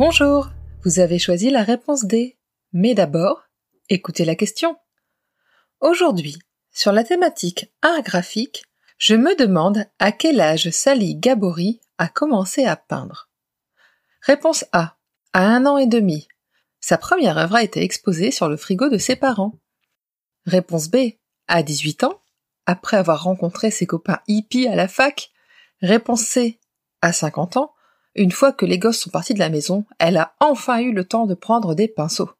Bonjour, vous avez choisi la réponse D. Mais d'abord, écoutez la question. Aujourd'hui, sur la thématique art graphique, je me demande à quel âge Sally Gabori a commencé à peindre. Réponse A. À un an et demi. Sa première œuvre a été exposée sur le frigo de ses parents. Réponse B. À 18 ans, après avoir rencontré ses copains hippies à la fac. Réponse C. À 50 ans, une fois que les gosses sont partis de la maison, elle a enfin eu le temps de prendre des pinceaux.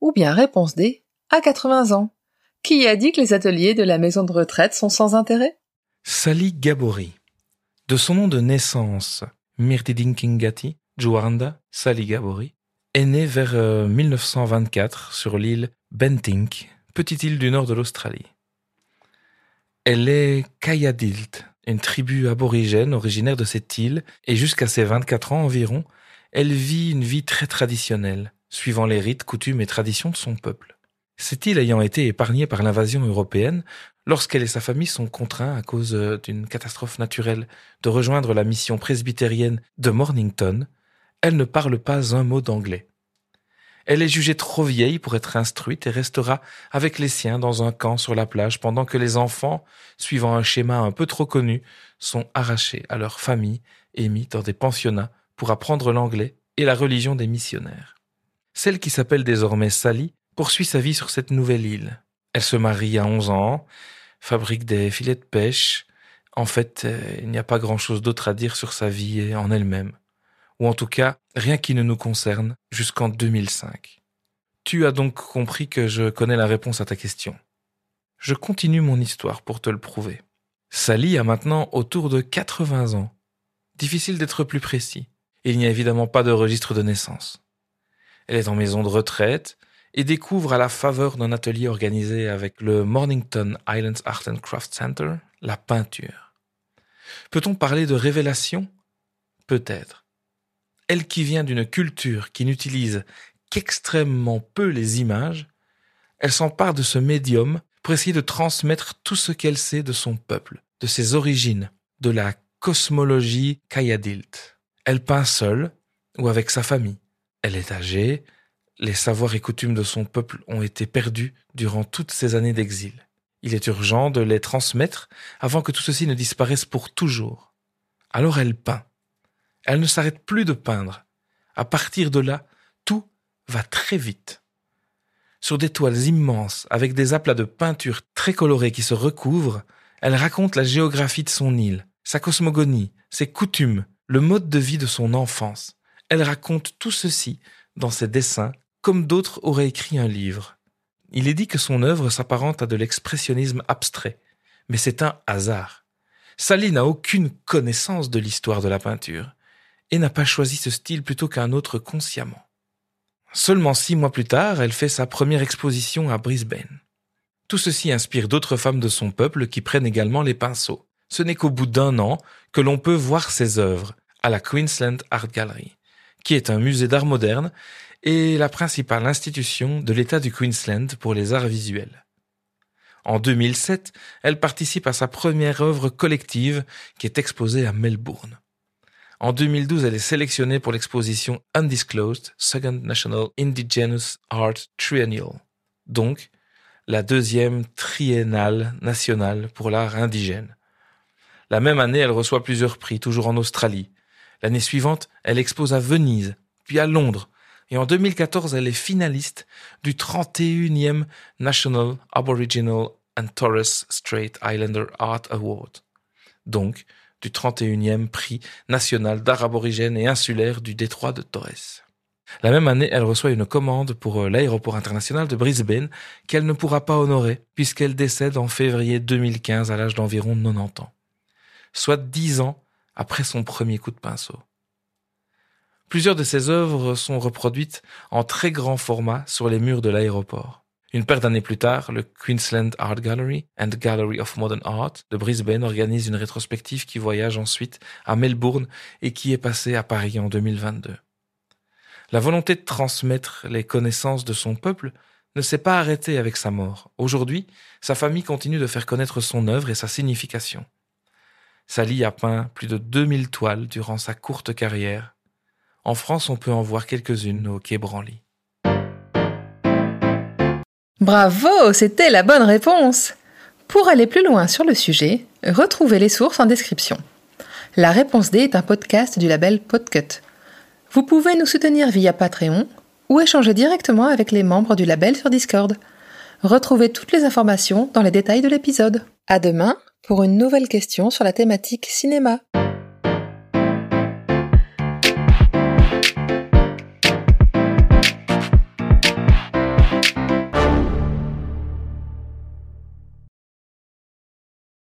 Ou bien réponse D. À 80 ans. Qui a dit que les ateliers de la maison de retraite sont sans intérêt? Sally Gabori. De son nom de naissance, Mirtidinkingati, Juanda Sally Gabori, est née vers euh, 1924 sur l'île Bentinck, petite île du nord de l'Australie. Elle est Kayadilt, une tribu aborigène originaire de cette île, et jusqu'à ses 24 ans environ, elle vit une vie très traditionnelle, suivant les rites, coutumes et traditions de son peuple. Cette île ayant été épargnée par l'invasion européenne, lorsqu'elle et sa famille sont contraints, à cause euh, d'une catastrophe naturelle, de rejoindre la mission presbytérienne de Mornington, elle ne parle pas un mot d'anglais. Elle est jugée trop vieille pour être instruite et restera avec les siens dans un camp sur la plage pendant que les enfants, suivant un schéma un peu trop connu, sont arrachés à leur famille et mis dans des pensionnats pour apprendre l'anglais et la religion des missionnaires. Celle qui s'appelle désormais Sally poursuit sa vie sur cette nouvelle île. Elle se marie à 11 ans, fabrique des filets de pêche. En fait, euh, il n'y a pas grand-chose d'autre à dire sur sa vie et en elle-même. Ou en tout cas, rien qui ne nous concerne jusqu'en 2005. Tu as donc compris que je connais la réponse à ta question. Je continue mon histoire pour te le prouver. Sally a maintenant autour de 80 ans. Difficile d'être plus précis. Il n'y a évidemment pas de registre de naissance. Elle est en maison de retraite et découvre à la faveur d'un atelier organisé avec le Mornington Islands Art and Craft Center la peinture. Peut-on parler de révélation? Peut-être. Elle qui vient d'une culture qui n'utilise qu'extrêmement peu les images, elle s'empare de ce médium pour essayer de transmettre tout ce qu'elle sait de son peuple, de ses origines, de la cosmologie Kayadilt. Elle peint seule ou avec sa famille. Elle est âgée, les savoirs et coutumes de son peuple ont été perdus durant toutes ces années d'exil. Il est urgent de les transmettre avant que tout ceci ne disparaisse pour toujours. Alors elle peint. Elle ne s'arrête plus de peindre. À partir de là, tout va très vite. Sur des toiles immenses, avec des aplats de peinture très colorés qui se recouvrent, elle raconte la géographie de son île, sa cosmogonie, ses coutumes, le mode de vie de son enfance. Elle raconte tout ceci dans ses dessins, comme d'autres auraient écrit un livre. Il est dit que son œuvre s'apparente à de l'expressionnisme abstrait, mais c'est un hasard. Sally n'a aucune connaissance de l'histoire de la peinture et n'a pas choisi ce style plutôt qu'un autre consciemment. Seulement six mois plus tard, elle fait sa première exposition à Brisbane. Tout ceci inspire d'autres femmes de son peuple qui prennent également les pinceaux. Ce n'est qu'au bout d'un an que l'on peut voir ses œuvres à la Queensland Art Gallery, qui est un musée d'art moderne et la principale institution de l'État du Queensland pour les arts visuels. En 2007, elle participe à sa première œuvre collective qui est exposée à Melbourne. En 2012, elle est sélectionnée pour l'exposition Undisclosed Second National Indigenous Art Triennial, donc la deuxième triennale nationale pour l'art indigène. La même année, elle reçoit plusieurs prix, toujours en Australie. L'année suivante, elle expose à Venise, puis à Londres, et en 2014, elle est finaliste du 31e National Aboriginal and Torres Strait Islander Art Award, donc du 31e prix national d'art aborigène et insulaire du détroit de Torres. La même année, elle reçoit une commande pour euh, l'aéroport international de Brisbane qu'elle ne pourra pas honorer puisqu'elle décède en février 2015 à l'âge d'environ 90 ans. Soit dix ans après son premier coup de pinceau. Plusieurs de ses œuvres sont reproduites en très grand format sur les murs de l'aéroport. Une paire d'années plus tard, le Queensland Art Gallery and Gallery of Modern Art de Brisbane organise une rétrospective qui voyage ensuite à Melbourne et qui est passée à Paris en 2022. La volonté de transmettre les connaissances de son peuple ne s'est pas arrêtée avec sa mort. Aujourd'hui, sa famille continue de faire connaître son œuvre et sa signification. Sally a peint plus de 2000 toiles durant sa courte carrière en France, on peut en voir quelques-unes au Quai Branly. Bravo, c'était la bonne réponse. Pour aller plus loin sur le sujet, retrouvez les sources en description. La réponse D est un podcast du label Podcut. Vous pouvez nous soutenir via Patreon ou échanger directement avec les membres du label sur Discord. Retrouvez toutes les informations dans les détails de l'épisode. À demain pour une nouvelle question sur la thématique cinéma.